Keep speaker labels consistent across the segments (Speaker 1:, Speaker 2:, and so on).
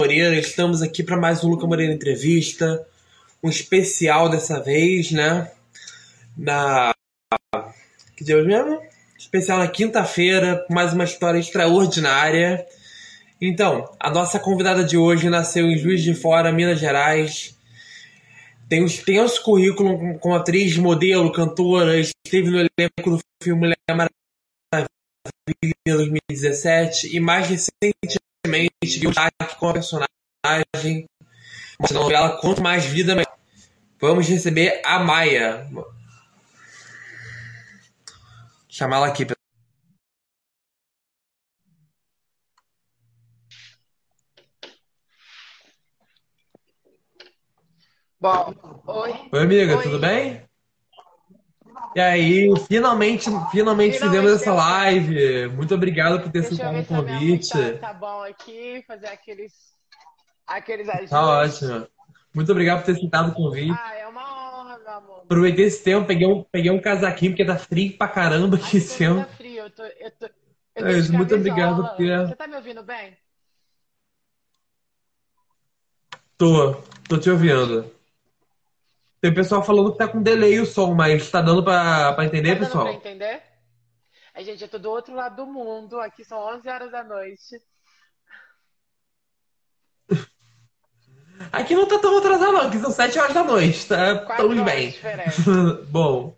Speaker 1: Moreira. Estamos aqui para mais um Luca Moreira Entrevista, um especial dessa vez, né? Na. Que dia mesmo? Especial na quinta-feira, mais uma história extraordinária. Então, a nossa convidada de hoje nasceu em Juiz de Fora, Minas Gerais. Tem um extenso currículo como atriz, modelo, cantora, esteve no elenco do filme Mulher Maravilha em 2017 e mais recentemente deu destaque com a personagem na novela Quanto Mais Vida Melhor. Vamos receber a Maia. Chamar ela aqui.
Speaker 2: Bom, oi.
Speaker 1: Oi, amiga,
Speaker 2: Oi.
Speaker 1: tudo bem? E aí, finalmente, finalmente
Speaker 2: Finalmente
Speaker 1: fizemos essa live. Muito obrigado por ter aceitado o convite.
Speaker 2: tá, tá bom aqui, fazer aqueles, aqueles ajustes.
Speaker 1: Tá ótimo. Muito obrigado por ter aceitado o convite.
Speaker 2: Ah, é uma honra, meu amor.
Speaker 1: Aproveitei esse tempo, peguei um, peguei um casaquinho, porque tá frio pra caramba aqui esse ano.
Speaker 2: tá frio, eu tô, eu tô, eu
Speaker 1: É
Speaker 2: tô
Speaker 1: isso, muito obrigado,
Speaker 2: Você tá me ouvindo bem?
Speaker 1: Tô, tô te ouvindo. Tem pessoal falando que tá com delay o som, mas tá dando pra, pra entender,
Speaker 2: Tá dando pra
Speaker 1: pessoal?
Speaker 2: entender? A gente, eu tô do outro lado do mundo, aqui são 11 horas da noite.
Speaker 1: Aqui não tá tão atrasado, não, aqui são 7 horas da noite, tá?
Speaker 2: Quatro horas
Speaker 1: bem. Bom.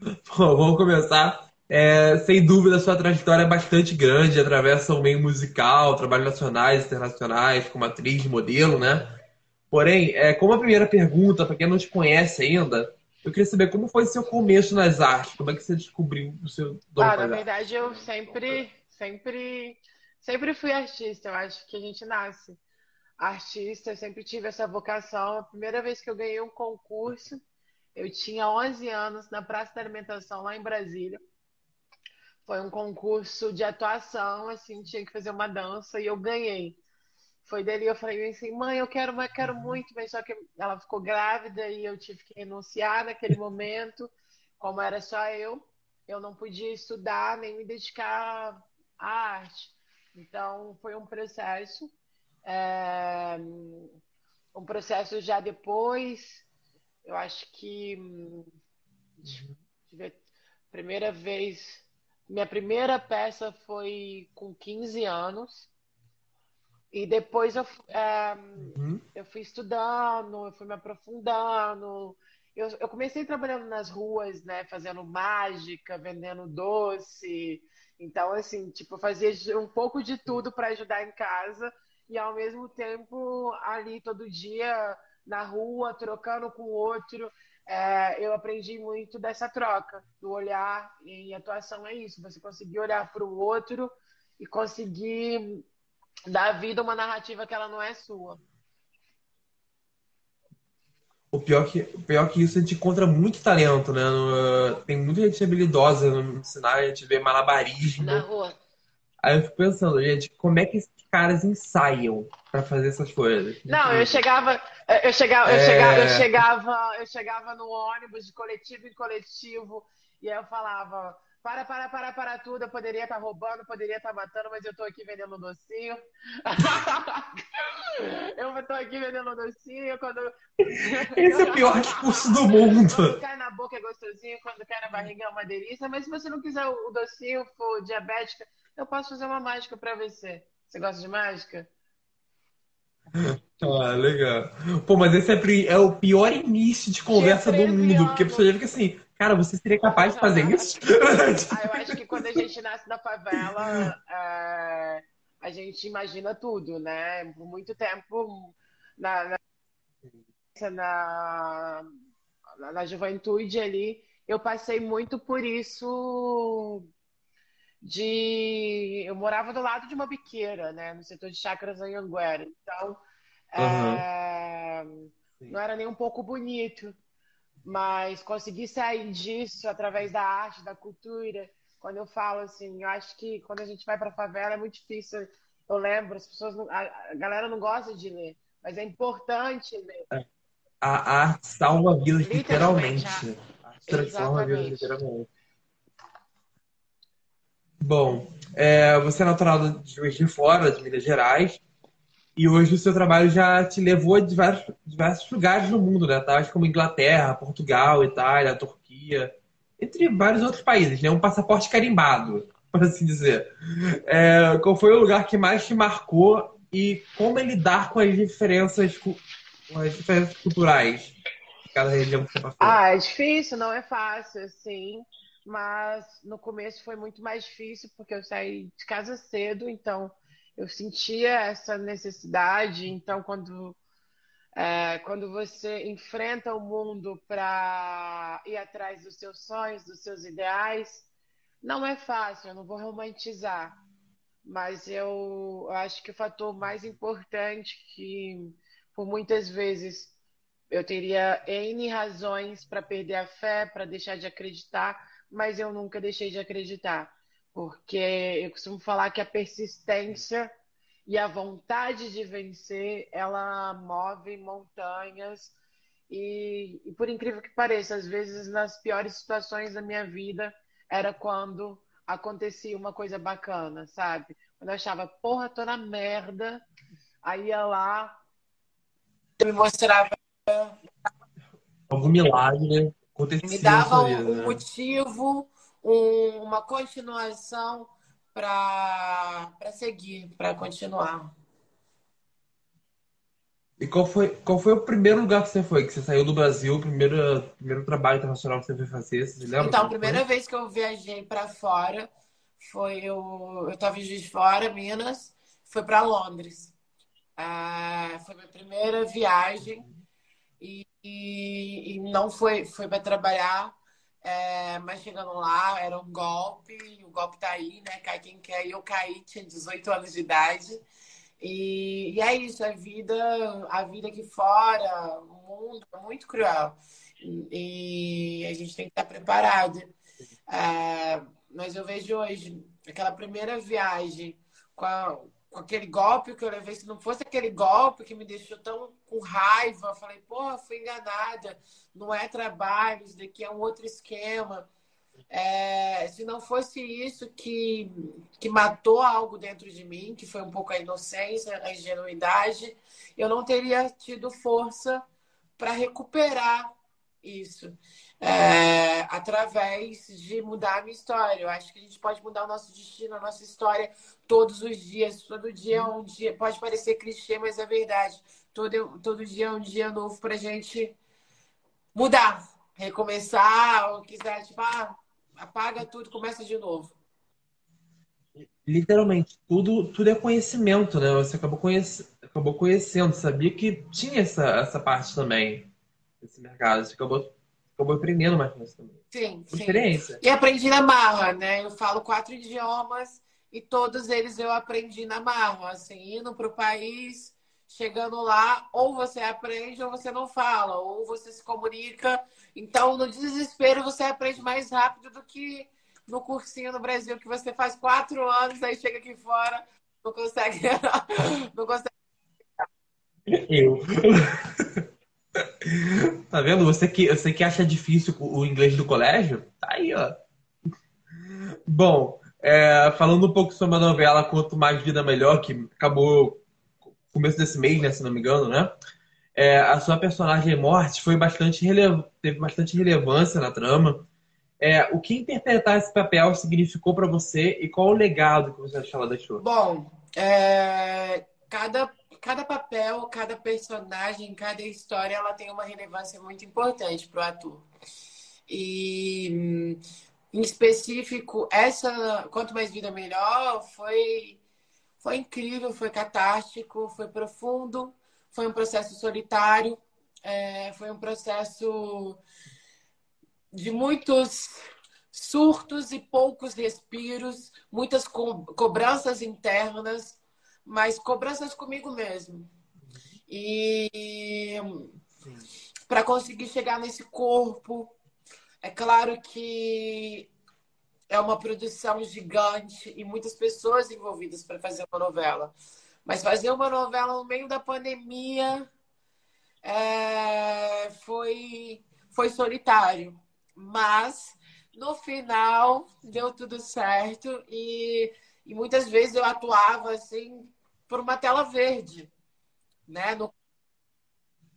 Speaker 1: Bom, vamos começar. É, sem dúvida, sua trajetória é bastante grande, atravessa o meio musical, trabalhos nacionais internacionais, como atriz, modelo, né? Porém, é, como a primeira pergunta, para quem não te conhece ainda, eu queria saber como foi seu começo nas artes, como é que você descobriu o seu dom
Speaker 2: Ah, na verdade, eu sempre, sempre, sempre fui artista. Eu acho que a gente nasce artista. Eu sempre tive essa vocação. A primeira vez que eu ganhei um concurso, eu tinha 11 anos na Praça da Alimentação, lá em Brasília. Foi um concurso de atuação, assim, tinha que fazer uma dança e eu ganhei. Foi dali eu falei assim, mãe, eu quero, mas quero muito, mas só que ela ficou grávida e eu tive que renunciar naquele momento. Como era só eu, eu não podia estudar nem me dedicar à arte. Então foi um processo, é, um processo já depois. Eu acho que hum, ver, primeira vez, minha primeira peça foi com 15 anos. E depois eu, é,
Speaker 1: Uhum.
Speaker 2: eu fui estudando, eu fui me aprofundando. Eu, eu comecei trabalhando nas ruas, né, fazendo mágica, vendendo doce. Então, assim, tipo, eu fazia um pouco de tudo para ajudar em casa e ao mesmo tempo ali todo dia na rua, trocando com o outro. É, eu aprendi muito dessa troca, do olhar e atuação é isso, você conseguir olhar para o outro e conseguir dar vida a uma narrativa que ela não é sua.
Speaker 1: O pior que, o pior que isso, a gente encontra muito talento, né? No- tem muita gente habilidosa no cenário, a gente vê malabarismo.
Speaker 2: Na rua.
Speaker 1: Aí eu fico pensando, gente, como é que esses caras ensaiam pra fazer essas coisas?
Speaker 2: Não, eu chegava, eu chegava, eu
Speaker 1: É.
Speaker 2: chegava, eu chegava, eu chegava no ônibus de coletivo em coletivo e aí eu falava, para, para, para, para tudo, eu poderia estar roubando, poderia estar matando, mas eu tô aqui vendendo um docinho. Eu tô aqui vendendo um docinho quando
Speaker 1: Esse é o pior discurso do mundo.
Speaker 2: Quando cai na boca é gostosinho, quando cai na barriga é uma delícia. Mas se você não quiser o docinho, for diabética, eu posso fazer uma mágica pra você. Você gosta de mágica?
Speaker 1: Ah, legal. Pô, mas esse é, é o pior início de conversa do
Speaker 2: 13
Speaker 1: mundo, porque a pessoa já fica assim, cara, você seria capaz de fazer isso?
Speaker 2: Ah, eu acho que quando a gente nasce na favela, é, a gente imagina tudo, né? Por muito tempo, na, na, na, na- juventude ali, eu passei muito por isso de... Eu morava do lado de uma biqueira, né? No setor de chacras em Anguera. Então, é, não era nem um pouco bonito. Mas conseguir sair disso através da arte, da cultura, quando eu falo assim, eu acho que quando a gente vai para a favela é muito difícil. Eu lembro, as pessoas, não- a, galera não gosta de ler, mas é importante ler.
Speaker 1: A arte salva vidas, literalmente.
Speaker 2: Literalmente,
Speaker 1: A arte transforma vidas, literalmente. Bom, é, você é natural de Juiz de Fora, de Minas Gerais. E hoje o seu trabalho já te levou a diversos, diversos lugares no mundo, né? Tais como Inglaterra, Portugal, Itália, Turquia, entre vários outros países, né? Um passaporte carimbado, por assim dizer. É, qual foi o lugar que mais te marcou e como é lidar com as diferenças, com as diferenças culturais de cada região que você passou?
Speaker 2: Ah, é difícil, não é fácil, assim. Mas no começo foi muito mais difícil porque eu saí de casa cedo, então eu sentia essa necessidade. Então, quando, é, quando você enfrenta o mundo para ir atrás dos seus sonhos, dos seus ideais, não é fácil, eu não vou romantizar. Mas eu acho que o fator mais importante que, por muitas vezes, eu teria N razões para perder a fé, para deixar de acreditar, mas eu nunca deixei de acreditar porque eu costumo falar que a persistência e a vontade de vencer, ela move montanhas e, e, por incrível que pareça, às vezes nas piores situações da minha vida era quando acontecia uma coisa bacana, sabe? Quando eu achava, porra, tô na merda, aí ia lá, me mostrava
Speaker 1: algum milagre acontecia
Speaker 2: me dava um, um né? motivo um, uma continuação para seguir, para continuar.
Speaker 1: E qual foi, qual foi o primeiro lugar que você foi? Que você saiu do Brasil, o primeiro, primeiro trabalho internacional que você foi fazer? Você lembra?
Speaker 2: Então, a primeira foi? vez que eu viajei para fora foi eu, eu estava em Juiz de Fora, Minas, foi para Londres. Ah, foi minha primeira viagem e, e, e não foi, foi para trabalhar é, mas chegando lá, era um golpe, o golpe tá aí, né? Cai quem quer. E eu caí, tinha 18 anos de idade. E, e, é isso, a vida, a vida aqui fora, o mundo é muito cruel. E, e a gente tem que estar preparado. É, mas eu vejo hoje, aquela primeira viagem com a, aquele golpe que eu levei, se não fosse aquele golpe que me deixou tão com raiva, falei, pô, fui enganada, não é trabalho, isso daqui é um outro esquema. É, se não fosse isso que, que matou algo dentro de mim, que foi um pouco a inocência, a ingenuidade, eu não teria tido força para recuperar isso é, através de mudar a minha história. Eu acho que a gente pode mudar o nosso destino, a nossa história todos os dias. Todo dia é um dia. Pode parecer clichê, mas é verdade. Todo, todo dia é um dia novo para a gente mudar, recomeçar, ou quiser, tipo, ah, apaga tudo, começa de novo.
Speaker 1: Literalmente, tudo, tudo é conhecimento, né? Você acabou, conhece, acabou conhecendo, sabia que tinha essa, essa parte também, esse mercado. Você acabou acabou aprendendo mais com isso também.
Speaker 2: Sim,
Speaker 1: sim. Experiência.
Speaker 2: E aprendi na marra, né? Eu falo quatro idiomas e todos eles eu aprendi na marra, assim, indo para o país, chegando lá, ou você aprende ou você não fala, ou você se comunica. Então, no desespero, você aprende mais rápido do que no cursinho no Brasil, que você faz quatro anos, aí chega aqui fora, não consegue. não consegue.
Speaker 1: Eu. Tá vendo? Você que, você que acha difícil o inglês do colégio, tá aí, ó. Bom, é, falando um pouco sobre a novela Quanto Mais Vida Melhor, que acabou começo desse mês, né, se não me engano, né? É, a sua personagem Morte foi bastante teve bastante relevância na trama. É, o que interpretar esse papel significou para você e qual o legado que você achou ela deixou?
Speaker 2: Bom, é, cada cada papel, cada personagem, cada história, ela tem uma relevância muito importante para o ator. E, em específico, essa Quanto Mais Vida Melhor foi, foi incrível, foi catártico, foi profundo, foi um processo solitário, é, foi um processo de muitos surtos e poucos respiros, muitas co cobranças internas, mas cobranças comigo mesmo. E para conseguir chegar nesse corpo, é claro que é uma produção gigante e muitas pessoas envolvidas para fazer uma novela. Mas fazer uma novela no meio da pandemia é, foi, foi solitário. Mas no final deu tudo certo e, e muitas vezes eu atuava assim por uma tela verde. né? No...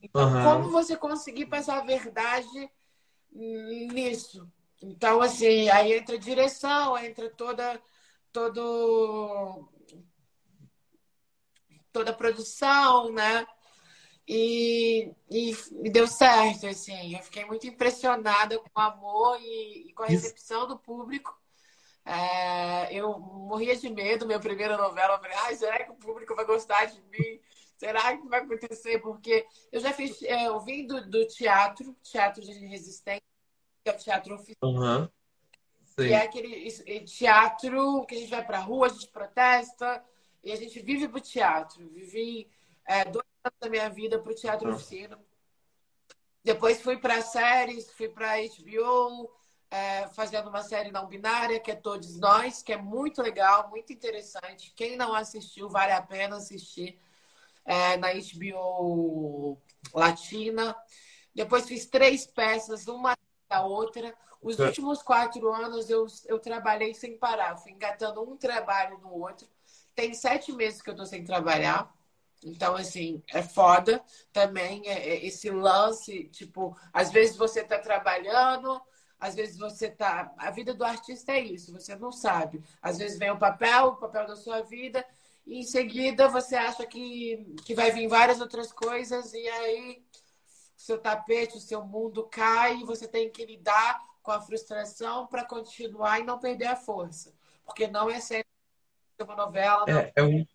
Speaker 2: Então, uhum. como você conseguir passar a verdade nisso? Então, assim, aí entra direção, entra toda, todo, toda a produção, né? E, e, e, deu certo, assim. Eu fiquei muito impressionada com o amor e, e com a recepção do público. É, eu morria de medo, minha primeira novela. Eu falei, ai, será que o público vai gostar de mim? Será que vai acontecer? Porque eu já fiz, é, eu vim do, do, teatro, teatro de resistência, que é o teatro oficial. Uhum. Que é aquele teatro que a gente vai pra rua, a gente protesta e a gente vive pro teatro. Vivi é, dois anos da minha vida pro teatro oficina. Depois fui para séries, fui para HBO, é, fazendo uma série não binária, que é Todos Nós, que é muito legal, muito interessante. Quem não assistiu, vale a pena assistir é, na HBO Latina. Depois fiz três peças, uma da outra. Os é. últimos quatro anos eu, eu trabalhei sem parar, fui engatando um trabalho no outro. Tem sete meses que eu tô sem trabalhar. Então, assim, é foda também é, é esse lance, tipo, às vezes você tá trabalhando, às vezes você tá. A vida do artista é isso, você não sabe. Às vezes vem o papel, o papel da sua vida, e em seguida você acha que, que vai vir várias outras coisas, e aí o seu tapete, o seu mundo cai, e você tem que lidar com a frustração para continuar e não perder a força. Porque não é sempre uma novela.
Speaker 1: É, é, um,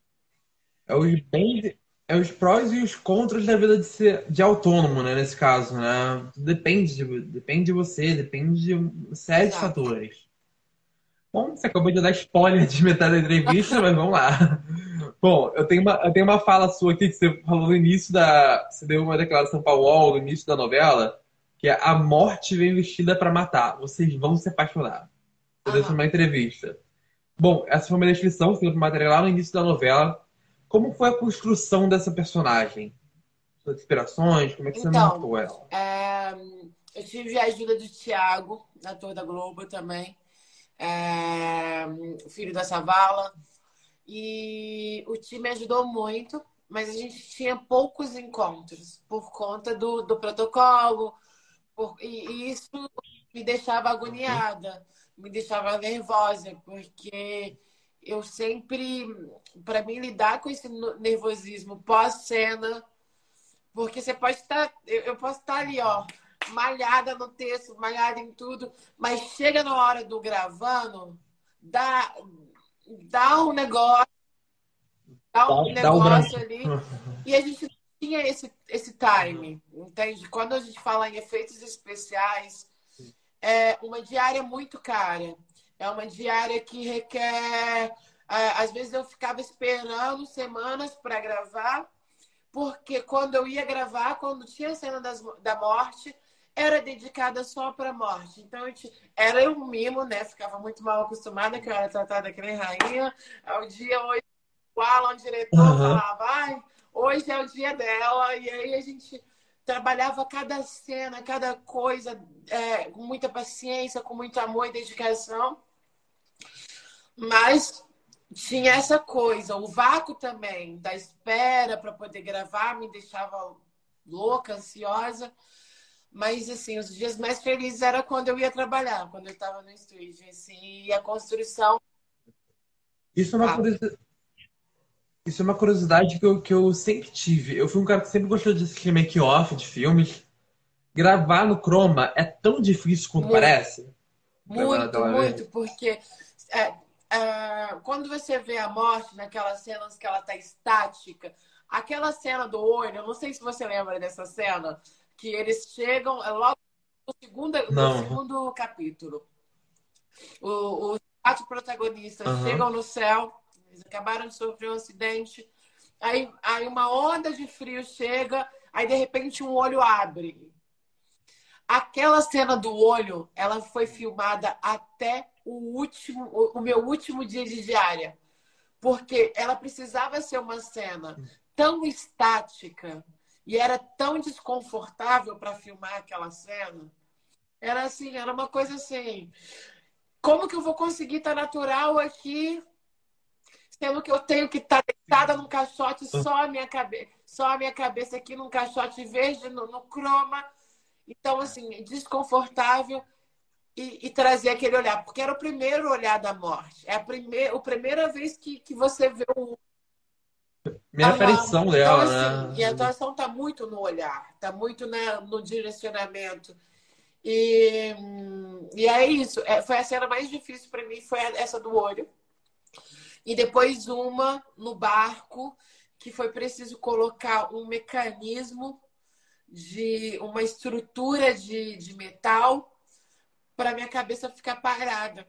Speaker 1: é os bem, é os prós e os contras da vida de ser de autônomo, né? Nesse caso, né? Depende de, depende de você, depende de uma série de fatores. Bom, você acabou de dar spoiler de metade da entrevista, mas vamos lá. Bom, eu tenho, uma, eu tenho uma fala sua aqui que você falou no início da. Você deu uma declaração para o UOL no início da novela, que é a morte vem vestida para matar. Vocês vão se apaixonar. Você deu uma entrevista. Bom, essa foi uma descrição que você material lá no início da novela. Como foi a construção dessa personagem? Suas inspirações? Como é que você então, montou ela?
Speaker 2: É, eu tive a ajuda do Thiago, ator da Globo também. É, filho da Savala. E o time ajudou muito, mas a gente tinha poucos encontros por conta do, do protocolo. Por, e, e isso me deixava agoniada, me deixava nervosa, porque eu sempre, para mim, lidar com esse nervosismo pós-cena, porque você pode estar, eu posso estar ali, ó, malhada no texto, malhada em tudo, mas chega na hora do gravando, dá, dá um negócio, dá um dá, negócio dá um ali, e a gente tinha esse, esse time, entende? Quando a gente fala em efeitos especiais, é uma diária muito cara. É uma diária que requer. Às vezes eu ficava esperando semanas para gravar, porque quando eu ia gravar, quando tinha a cena das, da morte, era dedicada só para morte. Então, gente, era um mimo, né? Ficava muito mal acostumada, que eu era tratada que nem rainha. Ao dia hoje, o Alan, o diretor, uhum. falava, vai, hoje é o dia dela. E aí a gente trabalhava cada cena, cada coisa é, com muita paciência, com muito amor e dedicação. Mas tinha essa coisa, o vácuo também da espera para poder gravar me deixava louca, ansiosa. Mas, assim, os dias mais felizes era quando eu ia trabalhar, quando eu estava no estúdio, assim, e a construção.
Speaker 1: Isso é uma, ah. curiosidade, Isso é uma curiosidade que eu, que eu sempre tive. Eu fui um cara que sempre gostou de assistir make-off de filmes. Gravar no Chroma é tão difícil quanto muito, parece?
Speaker 2: Muito, muito, porque é, é, quando você vê a morte naquelas cenas que ela tá estática, aquela cena do olho, eu não sei se você lembra dessa cena, que eles chegam é logo no segundo, no segundo capítulo. O, os quatro protagonistas uhum. chegam no céu, acabaram de sofrer um acidente, aí, aí uma onda de frio chega, aí de repente um olho abre. Aquela cena do olho, ela foi filmada até o último, o meu último dia de diária. Porque ela precisava ser uma cena tão estática e era tão desconfortável para filmar aquela cena. Era assim, era uma coisa assim. Como que eu vou conseguir estar tá natural aqui sendo que eu tenho que estar tá deitada num caixote só a minha cabeça, só a minha cabeça aqui num caixote verde no, no croma. Então, assim, desconfortável e, e, trazer aquele olhar, porque era o primeiro olhar da morte. É a, primeira, a primeira vez que, que você vê o.
Speaker 1: Minha aparição dela,
Speaker 2: então,
Speaker 1: assim,
Speaker 2: né? E a atuação está muito no olhar, está muito né, no direcionamento. E, e é isso. É, foi a cena mais difícil para mim, foi essa do olho. E depois uma no barco, que foi preciso colocar um mecanismo de uma estrutura de, de metal para minha cabeça ficar parada.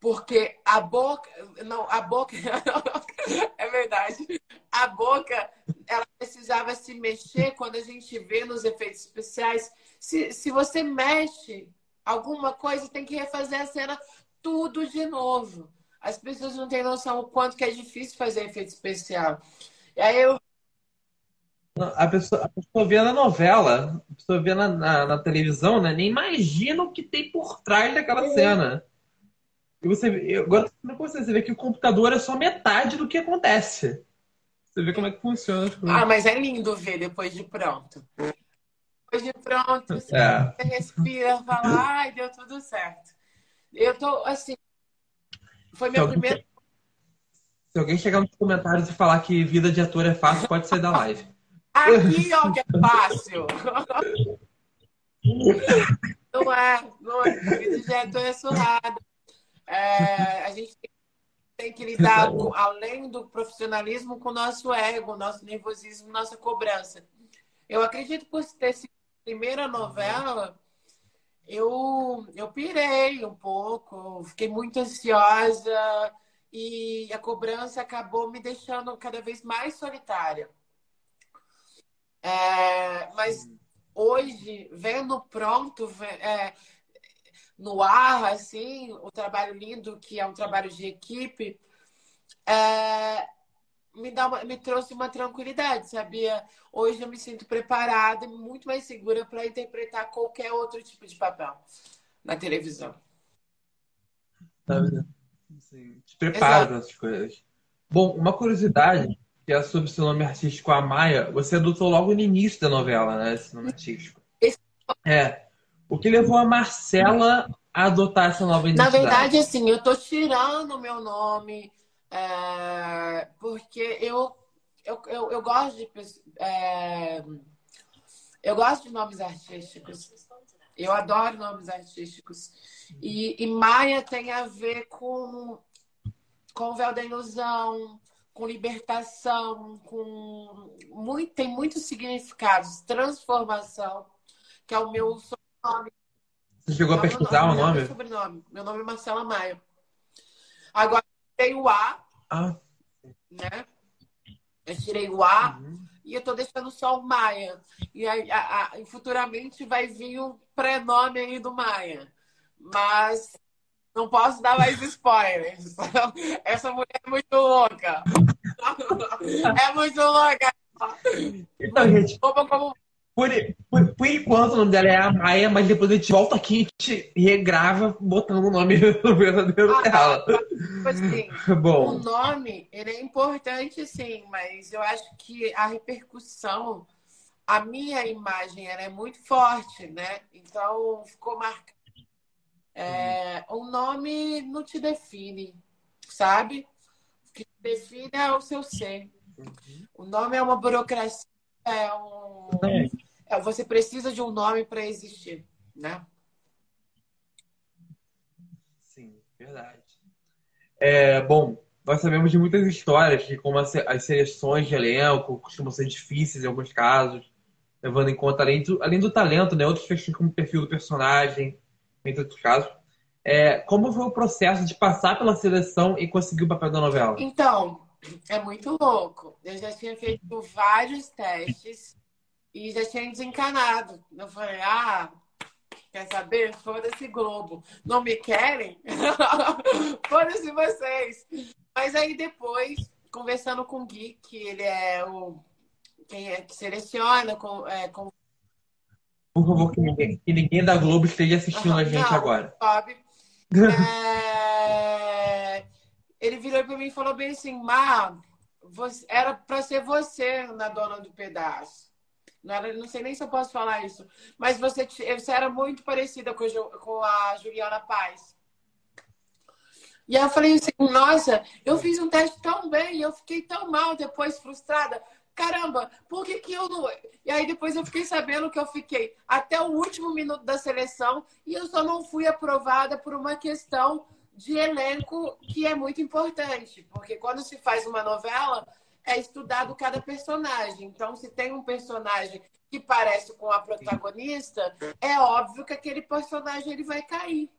Speaker 2: Porque a boca, não, a boca, é verdade. A boca, ela precisava se mexer quando a gente vê nos efeitos especiais. Se, se você mexe alguma coisa, tem que refazer a cena tudo de novo. As pessoas não têm noção o quanto que é difícil fazer efeito especial. E aí eu
Speaker 1: a pessoa, a pessoa vê na novela, a pessoa vê na, na, na, televisão, né? Nem imagina o que tem por trás daquela uhum. cena. E você agora você vê que o computador é só metade do que acontece. Você vê como é que funciona.
Speaker 2: Ah, mas é lindo ver depois de pronto. Depois de pronto, você, é. respira, fala, ai, deu tudo certo. Eu tô assim. Foi minha primeira.
Speaker 1: Se alguém chegar nos comentários e falar que vida de ator é fácil, pode sair da live.
Speaker 2: Aqui, ó, que é fácil. não é, não é. Vida de ator é surrada. É, a gente tem que lidar, com, além do profissionalismo, com o nosso ego, nosso nervosismo, nossa cobrança. Eu acredito por ter sido a primeira novela, eu, eu pirei um pouco, fiquei muito ansiosa e a cobrança acabou me deixando cada vez mais solitária. É, mas hoje, vendo pronto, é, no ar, assim, o trabalho lindo, que é um trabalho de equipe, é, me, dá uma, me trouxe uma tranquilidade, sabia? Hoje eu me sinto preparada e muito mais segura para interpretar qualquer outro tipo de papel na televisão.
Speaker 1: Tá Sim, te prepara para essas coisas. Bom, uma curiosidade que é sobre seu nome artístico Amaya, você adotou logo no início da novela, né? Esse nome artístico. É. O que levou a Marcela a adotar essa nova identidade?
Speaker 2: Na verdade, assim, eu tô tirando o meu nome é, porque eu, eu, eu, eu, gosto de é, eu gosto de nomes artísticos. Eu adoro nomes artísticos. E, e Maia tem a ver com, com o véu da ilusão, com libertação, com muito, tem muitos significados. Transformação, que é o meu sobrenome.
Speaker 1: Você chegou a pesquisar o nome?
Speaker 2: Meu sobrenome. Meu nome é Marcela Maia. Agora tirei o A, ah. né? Eu tirei o A uhum. e eu tô deixando só o Maia. E aí, a, a, futuramente vai vir o prenome aí do Maia. Mas não posso dar mais spoilers. Essa mulher é muito louca. É muito louca.
Speaker 1: Então, gente. Como, por, por, por, enquanto o nome dela é a Maia, mas depois a gente volta aqui e regrava botando o nome verdadeiro ah, dela.
Speaker 2: Tipo assim, Bom. O nome, ele é importante sim, mas eu acho que a repercussão, a minha imagem, ela é muito forte, né? Então ficou marcado. É, o nome não te define, sabe? O que te define é o seu ser. Uhum. O nome é uma burocracia, é um. É, você precisa de um nome para existir, né?
Speaker 1: Sim, verdade. É, bom, nós sabemos de muitas histórias que, como as, as seleções de elenco costumam ser difíceis em alguns casos, levando em conta, além do, além do talento, né, outros questões como o perfil do personagem, em outros casos. É, como foi o processo de passar pela seleção e conseguir o papel da novela?
Speaker 2: Então, é muito louco. Eu já tinha feito vários testes e já tinha desencanado. Eu falei, ah, quer saber? Foda-se Globo. Não me querem? Foda-se vocês. Mas aí depois, conversando com o Gui, que ele é o quem é que seleciona com, é, com...
Speaker 1: Por favor, que ninguém, que ninguém da Globo esteja assistindo uhum, a gente
Speaker 2: não,
Speaker 1: agora.
Speaker 2: Sabe? É ele virou para mim e falou bem assim, Má, você, era para ser você na dona do pedaço. Não, era, não sei nem se eu posso falar isso. Mas você, você era muito parecida com, com a Juliana Paz. E aí eu falei assim, nossa, eu fiz um teste tão bem, eu fiquei tão mal depois, frustrada. Caramba, por que, que eu não. E aí depois eu fiquei sabendo que eu fiquei até o último minuto da seleção e eu só não fui aprovada por uma questão de elenco que é muito importante, porque quando se faz uma novela, é estudado cada personagem. Então, se tem um personagem que parece com a protagonista, é óbvio que aquele personagem ele vai cair.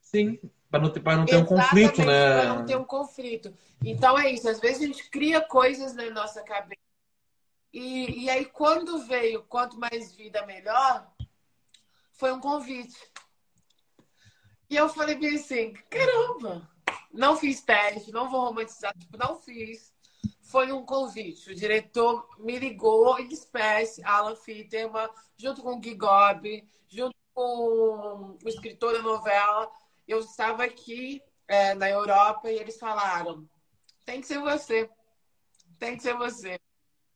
Speaker 1: Sim, para não ter, para não ter um conflito, né?
Speaker 2: Para não ter um conflito. Então é isso. Às vezes a gente cria coisas na nossa cabeça. E, e aí, quando veio Quanto Mais Vida Melhor, foi um convite. E eu falei bem assim, caramba, não fiz teste, não vou romantizar, tipo, não fiz. Foi um convite. O diretor me ligou em espécie, Alan Fitterman, junto com o Gui Gobi, junto com o escritor da novela. Eu estava aqui é, na Europa e eles falaram: tem que ser você, tem que ser você.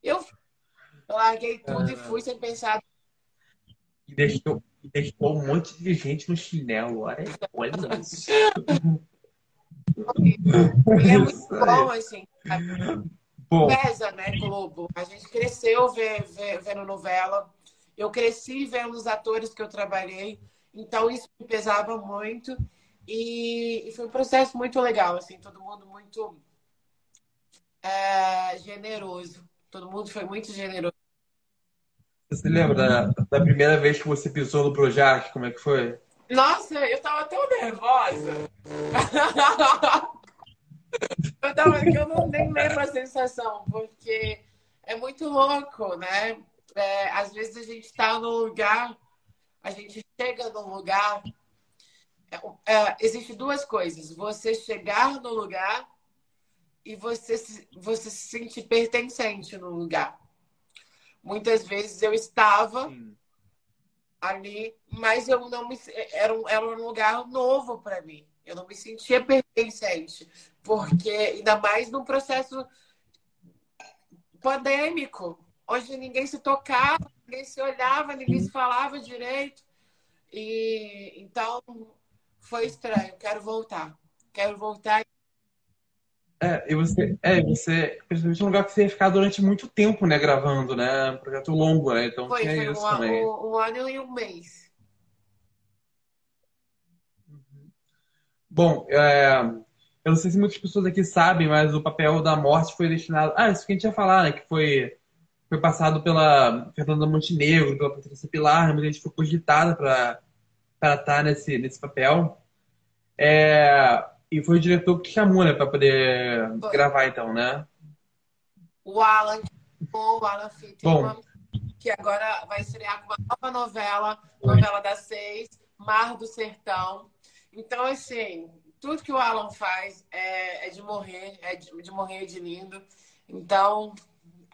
Speaker 2: Eu larguei tudo e fui sem pensar.
Speaker 1: E deixou, e deixou um monte de gente no chinelo. Olha, olha isso.
Speaker 2: É muito bom, assim. Bom. Pesa, né, Globo? A gente cresceu vendo novela. Eu cresci vendo os atores que eu trabalhei. Então, isso me pesava muito. E, e foi um processo muito legal, assim. Todo mundo muito é, generoso. Todo mundo foi muito generoso.
Speaker 1: Você lembra da, da primeira vez que você pisou no Projac? Como é que foi?
Speaker 2: Nossa, eu tava tão nervosa. eu, tava, eu não nem lembro a sensação, porque é muito louco, né? É, às vezes a gente tá num lugar, a gente chega num lugar. É, é, Existem duas coisas: você chegar no lugar e você, você se sentir pertencente no lugar. Muitas vezes eu estava Sim. Ali, mas eu não me era um, era um lugar novo para mim. Eu não me sentia pertencente, porque ainda mais num processo pandêmico, onde ninguém se tocava, ninguém se olhava, ninguém se falava direito. E então foi estranho. Quero voltar. Quero voltar
Speaker 1: é, e você, é, você, principalmente um lugar que você ia ficar durante muito tempo, né, gravando, né? Um projeto longo, né? Então
Speaker 2: foi,
Speaker 1: tinha
Speaker 2: foi
Speaker 1: isso
Speaker 2: um,
Speaker 1: também.
Speaker 2: Um, um ano e um mês.
Speaker 1: Uhum. Bom, é, eu não sei se muitas pessoas aqui sabem, mas o papel da morte foi destinado. Ah, isso que a gente ia falar, né? Que foi, foi passado pela Fernanda Montenegro, pela Patrícia Pilar, mas a gente foi cogitada para estar nesse, nesse papel. É, e foi o diretor que chamou, né, pra poder foi. gravar, então, né?
Speaker 2: O Alan, o Alan que agora vai estrear com uma nova novela, novela das seis, Mar do Sertão. Então, assim, tudo que o Alan faz é, é de morrer, é de, de, morrer de lindo. Então,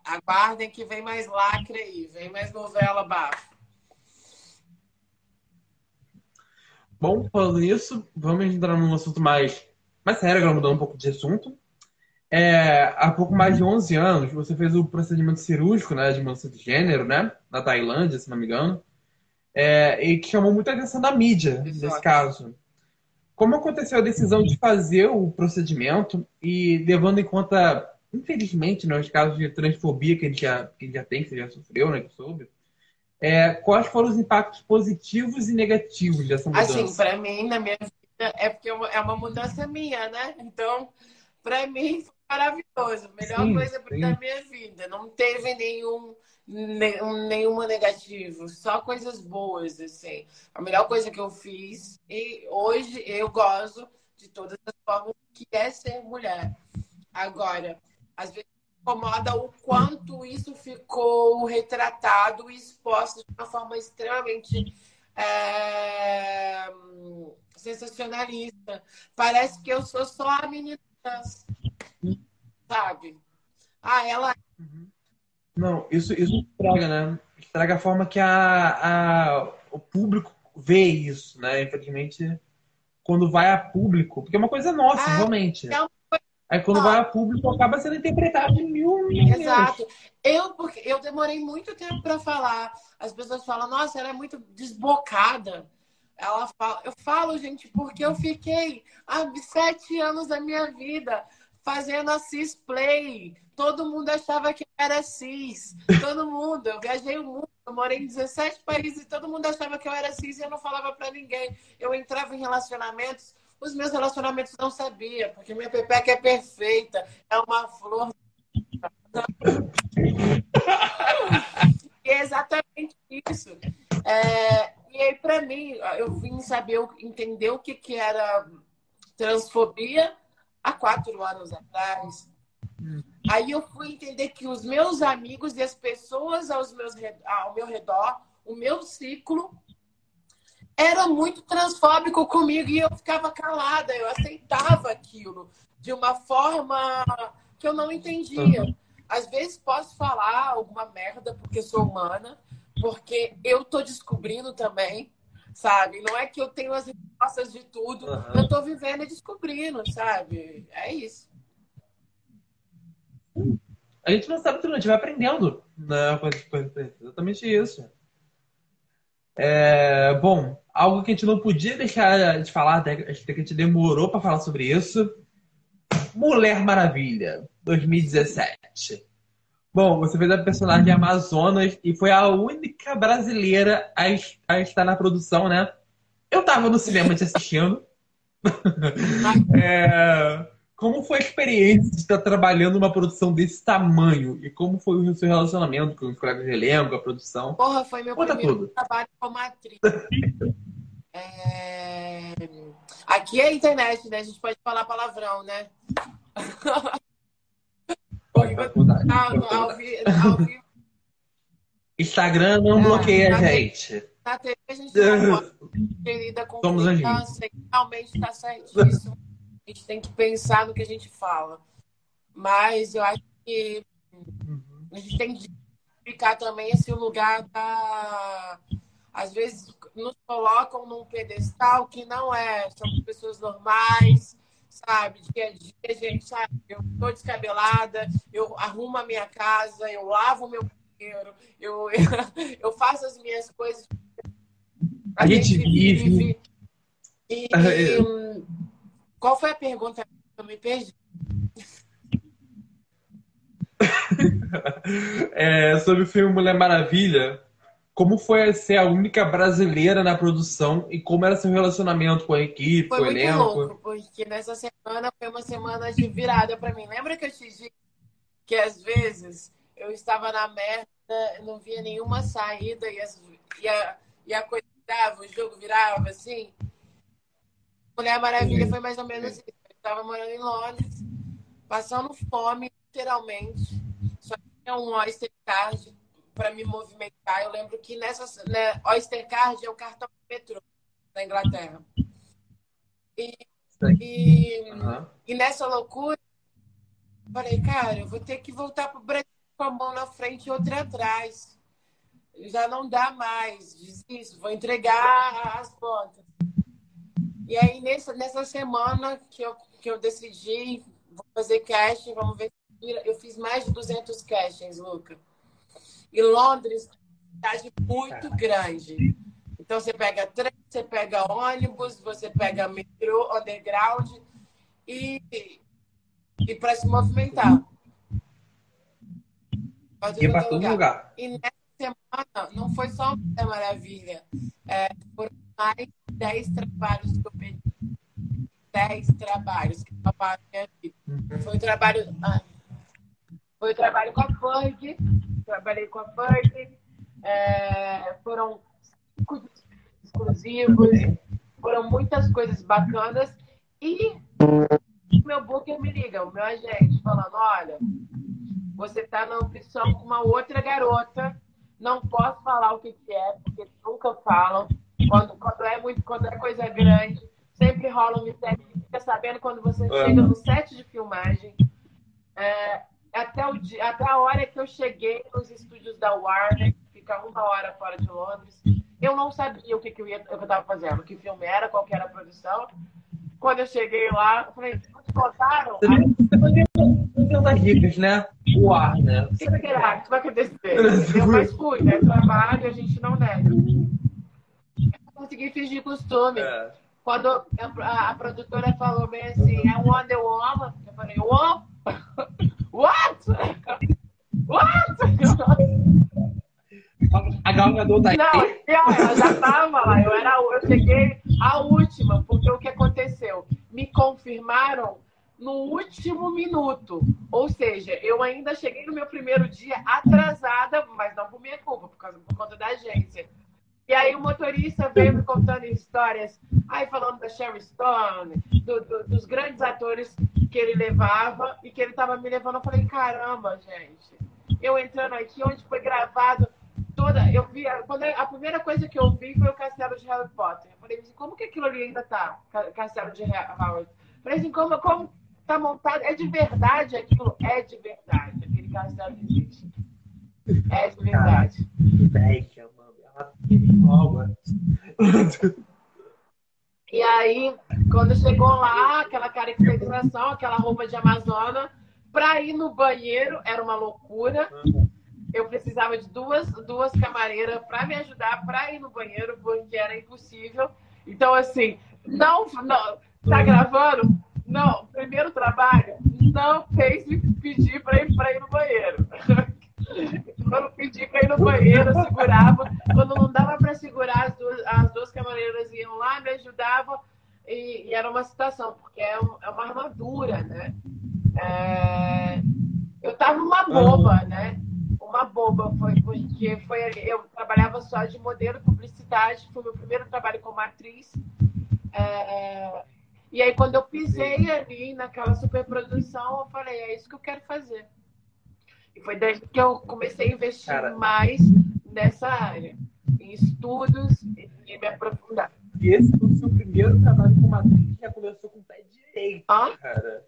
Speaker 2: aguardem que vem mais lacre aí, vem mais novela bafo.
Speaker 1: Bom, falando nisso, vamos entrar num assunto mais, mais sério, agora mudando um pouco de assunto. É, há pouco mais de 11 anos, você fez o procedimento cirúrgico né, de mudança de gênero, né? Na Tailândia, se não me engano. É, e que chamou muita atenção da mídia, Exato. nesse caso. Como aconteceu a decisão de fazer o procedimento e levando em conta, infelizmente, né, os casos de transfobia que a gente já, que a gente já tem, que você já sofreu, né, que soube, é, quais foram os impactos positivos e negativos dessa mudança?
Speaker 2: Assim, para mim, na minha é porque é uma mudança minha, né? Então, para mim, foi maravilhoso. Melhor sim, coisa sim. da minha vida. Não teve nenhum, nenhum nenhuma negativa, só coisas boas, assim. A melhor coisa que eu fiz e hoje eu gosto de todas as formas que é ser mulher. Agora, às vezes incomoda o quanto isso ficou retratado e exposto de uma forma extremamente é, sensacionalista. Parece que eu sou só a menina, sabe? Ah, ela.
Speaker 1: Uhum. Não, isso, isso estraga, né? Estraga a forma que a, a, o público vê isso, né? Infelizmente, quando vai a público, porque é uma coisa nossa,
Speaker 2: Ah,
Speaker 1: realmente.
Speaker 2: é uma
Speaker 1: Aí quando
Speaker 2: Ah.
Speaker 1: vai a público acaba sendo interpretado de mil maneiras.
Speaker 2: Exato. Eu, porque eu demorei muito tempo para falar. As pessoas falam, nossa, ela é muito desbocada. Ela fala, eu falo, gente, porque eu fiquei há sete anos da minha vida fazendo a cisplay. Todo mundo achava que eu era cis. Todo mundo. Eu viajei o mundo, eu morei em 17 países e todo mundo achava que eu era cis e eu não falava para ninguém. Eu entrava em relacionamentos, os meus relacionamentos não sabia, porque minha pepeca é perfeita, é uma flor e é exatamente isso. É, e aí, para mim, eu vim saber, entender o que, que era transfobia há quatro anos atrás. Aí eu fui entender que os meus amigos e as pessoas aos meus, ao meu redor, o meu ciclo, era muito transfóbico comigo e eu ficava calada, eu aceitava aquilo de uma forma que eu não entendia. Às vezes posso falar alguma merda porque sou humana, porque eu tô descobrindo também, sabe? Não é que eu tenho as respostas de tudo,
Speaker 1: Uhum.
Speaker 2: eu tô vivendo e descobrindo, sabe? É isso.
Speaker 1: A gente não sabe tudo, a gente vai aprendendo. Né? Exatamente isso. É, bom, algo que a gente não podia deixar de falar, até que a gente demorou para falar sobre isso. Mulher Maravilha, 2017. Bom, você fez a personagem Amazonas e foi a única brasileira a, a estar na produção, né? Eu tava no cinema te assistindo. É, como foi a experiência de estar trabalhando numa produção desse tamanho? E como foi o seu relacionamento com os colegas de elenco, a produção?
Speaker 2: Porra, foi meu
Speaker 1: Conta
Speaker 2: primeiro
Speaker 1: tudo.
Speaker 2: trabalho como atriz. É, Aqui é a internet, né? A gente pode falar palavrão, né?
Speaker 1: Pode, pode mudar.
Speaker 2: No- ao vi- ao vivo
Speaker 1: Instagram não
Speaker 2: Ah,
Speaker 1: bloqueia
Speaker 2: tá
Speaker 1: a gente.
Speaker 2: na TV a gente não pode lida com
Speaker 1: Somos
Speaker 2: criança e realmente está certíssimo. A gente tem que pensar no que a gente fala. Mas eu acho que a gente tem que ficar também esse lugar da. Às vezes nos colocam num pedestal que não é. Somos pessoas normais, sabe? Dia a dia, gente, sabe? Eu tô descabelada, eu arrumo a minha casa, eu lavo o meu banheiro, eu, eu faço as minhas coisas.
Speaker 1: A gente vive.
Speaker 2: E,
Speaker 1: Ah, é.
Speaker 2: Qual foi a pergunta? Eu me perdi.
Speaker 1: É, sobre o filme Mulher Maravilha, como foi ser a única brasileira na produção e como era seu relacionamento com a equipe,
Speaker 2: Foi
Speaker 1: com o
Speaker 2: muito
Speaker 1: elenco?
Speaker 2: louco, porque nessa semana foi uma semana de virada pra mim. Lembra que eu te disse que às vezes eu estava na merda, não via nenhuma saída e, as- e a, e a coisa virava, o jogo virava assim? Mulher Maravilha foi mais ou menos isso. Eu estava morando em Londres, passando fome, literalmente. Só tinha um Oyster Card para me movimentar. Eu lembro que nessa né, Oyster Card é o cartão do metrô na Inglaterra. E, e,
Speaker 1: Aham.
Speaker 2: e nessa loucura, eu falei, cara, eu vou ter que voltar pro Brasil com a mão na frente e outra atrás. Já não dá mais, desisto, vou entregar as contas. E aí, nessa, nessa semana que eu, que eu decidi, vou fazer casting, vamos ver se vira. Eu fiz mais de 200 castings, Luca. E Londres é uma cidade muito grande. Então, você pega trem, você pega ônibus, você pega metrô, underground e, e para se movimentar. Pode ir
Speaker 1: Ia
Speaker 2: pra
Speaker 1: pra
Speaker 2: todo
Speaker 1: todo lugar.
Speaker 2: e nessa semana não foi só uma Maravilha. É, foram mais de 10 trabalhos que eu pedi. 10 trabalhos que papai minha vida. Foi um trabalho. ah, foi um trabalho com a Ferg. Trabalhei com a Ferg. É, foram cinco exclusivos. Foram muitas coisas bacanas. E meu booker me liga, o meu agente, falando: olha, você está na opção com uma outra garota. Não posso falar o que, que é, porque nunca falam. Quando, quando, é muito, quando é coisa grande, sempre rola um mistério. Fica sabendo quando você
Speaker 1: Uhum.
Speaker 2: chega no set de filmagem. É, até, o dia, até a hora que eu cheguei nos estúdios da Warner, que fica uma hora fora de Londres, eu não sabia o que, que eu estava fazendo, que filme era, qual que era a produção. quando eu cheguei lá, eu falei?
Speaker 1: Você deu das dicas, né? O ar, né?
Speaker 2: O que será que vai acontecer? Eu mais fui, né? Trabalho, a gente não nega. Consegui fingir costume. É. Quando a, a, produtora falou bem assim, é Wonder Woman, eu falei, what? What? What?
Speaker 1: A Gal Gadot tá
Speaker 2: Não, eu já tava lá, eu, era, eu cheguei a última, porque o que aconteceu? Me confirmaram no último minuto. Ou seja, eu ainda cheguei no meu primeiro dia atrasada, mas não por minha culpa, por, causa, por conta da agência. E aí o motorista veio me contando histórias, aí falando da Sherry Stone, do, do, dos grandes atores que ele levava e que ele estava me levando. Eu falei, caramba, gente. Eu entrando aqui, onde foi gravado toda. Eu vi. Quando a primeira coisa que eu vi foi o castelo de Harry Potter. Eu falei como que aquilo ali ainda tá? Castelo de Howard. Eu falei assim, como, como tá montado? É de verdade aquilo? É de verdade. Aquele castelo existe. É de verdade. E aí, quando chegou lá, aquela caracterização, aquela roupa de Amazona, para ir no banheiro era uma loucura. Eu precisava de duas, duas camareiras para me ajudar para ir no banheiro, porque era impossível. Então, assim, não, não tá gravando? Não, primeiro trabalho, não fez me pedir para ir, ir no banheiro. Quando pedi para ir no banheiro, eu segurava. Quando não dava para segurar, as duas, as duas camareiras iam lá, me ajudavam. E, e era uma situação, porque é, um, é uma armadura, né? É... Eu tava uma boba, né? Uma boba, foi porque foi, eu trabalhava só de modelo publicidade, foi meu primeiro trabalho como atriz. É... E aí, quando eu pisei ali naquela superprodução, eu falei, é isso que eu quero fazer. E foi daí que eu comecei a investir Cara. mais nessa área, em estudos e me aprofundar.
Speaker 1: E esse foi o seu primeiro trabalho como atriz, já começou com o pé direito, ah? cara.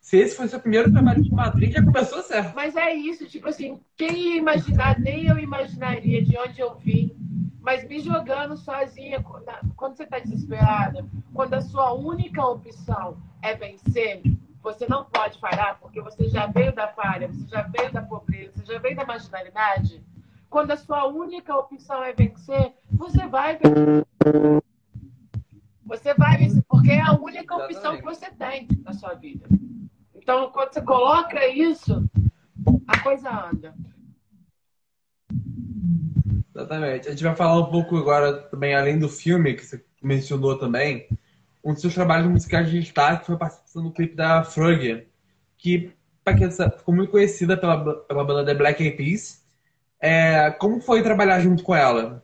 Speaker 1: Se esse foi o seu primeiro trabalho como atriz, já começou certo.
Speaker 2: Mas é isso, tipo assim, quem ia imaginar, nem eu imaginaria de onde eu vim, mas me jogando sozinha, quando você está desesperada, quando a sua única opção é vencer, você não pode falhar porque você já veio da falha, você já veio da pobreza, você já veio da marginalidade. Quando a sua única opção é vencer, você vai vencer. Você vai vencer, porque é a única opção que você tem na sua vida. Então, quando você coloca isso, a coisa anda.
Speaker 1: Exatamente. A gente vai falar um pouco agora também, além do filme que você mencionou também, um dos seus trabalhos musicais de destaque foi participando do clipe da Frog, que ficou muito conhecida pela, pela banda The Black Eyed Peas. É, como foi trabalhar junto com ela?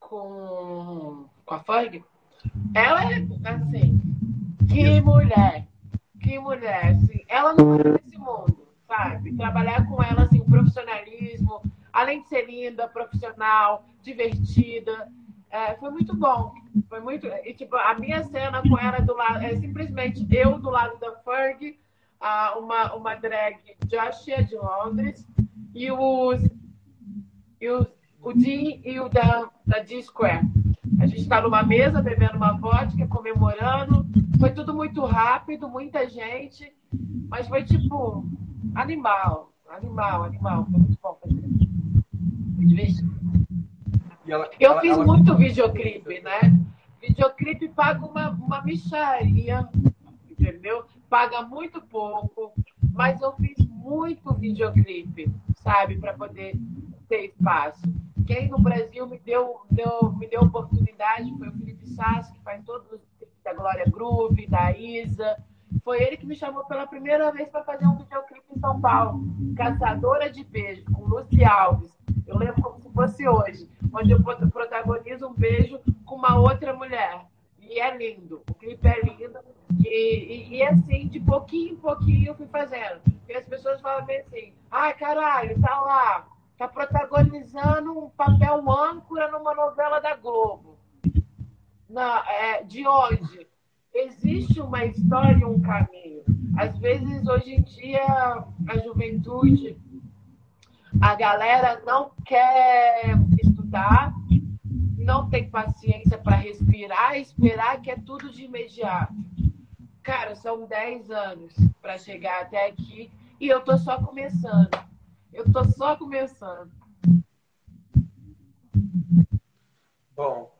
Speaker 2: Com, com a Ferg? Ela é, assim, que mulher, que mulher, assim, ela não é desse mundo, sabe? Trabalhar com ela, assim, o profissionalismo, além de ser linda, profissional, divertida, é, foi muito bom. Foi muito. E, tipo, a minha cena com ela do lado. É simplesmente eu do lado da Ferg, uma, uma drag Joshua de Londres, e os. E os o Dean e o da, da D-Square. A gente está numa mesa bebendo uma vodka, comemorando. Foi tudo muito rápido, muita gente. Mas foi tipo animal, animal, animal. Foi muito bom fazer. Foi divertido. Ela, eu ela, fiz ela... muito videoclipe, né? Videoclipe paga uma, uma micharia, entendeu? Paga muito pouco, mas eu fiz muito videoclipe, sabe? Para poder ter espaço. Quem no Brasil me deu, deu, me deu oportunidade foi o Felipe Sassi, que faz todos os da Glória Groove, da Isa. Foi ele que me chamou pela primeira vez para fazer um videoclipe em São Paulo. Caçadora de Beijo, com Luci Alves. Eu lembro como se fosse hoje, onde eu protagonizo um beijo com uma outra mulher. E é lindo, o clipe é lindo. E, e, e assim, de pouquinho em pouquinho eu fui fazendo. E as pessoas falam assim: ai, caralho, tá lá, tá protagonizando um papel âncora numa novela da Globo. Na, é, de onde? Existe uma história, um caminho. Às vezes, hoje em dia, a juventude a galera não quer estudar, não tem paciência para respirar esperar que é tudo de imediato. Cara, são 10 anos para chegar até aqui e eu tô só começando. Eu tô só começando.
Speaker 1: Bom,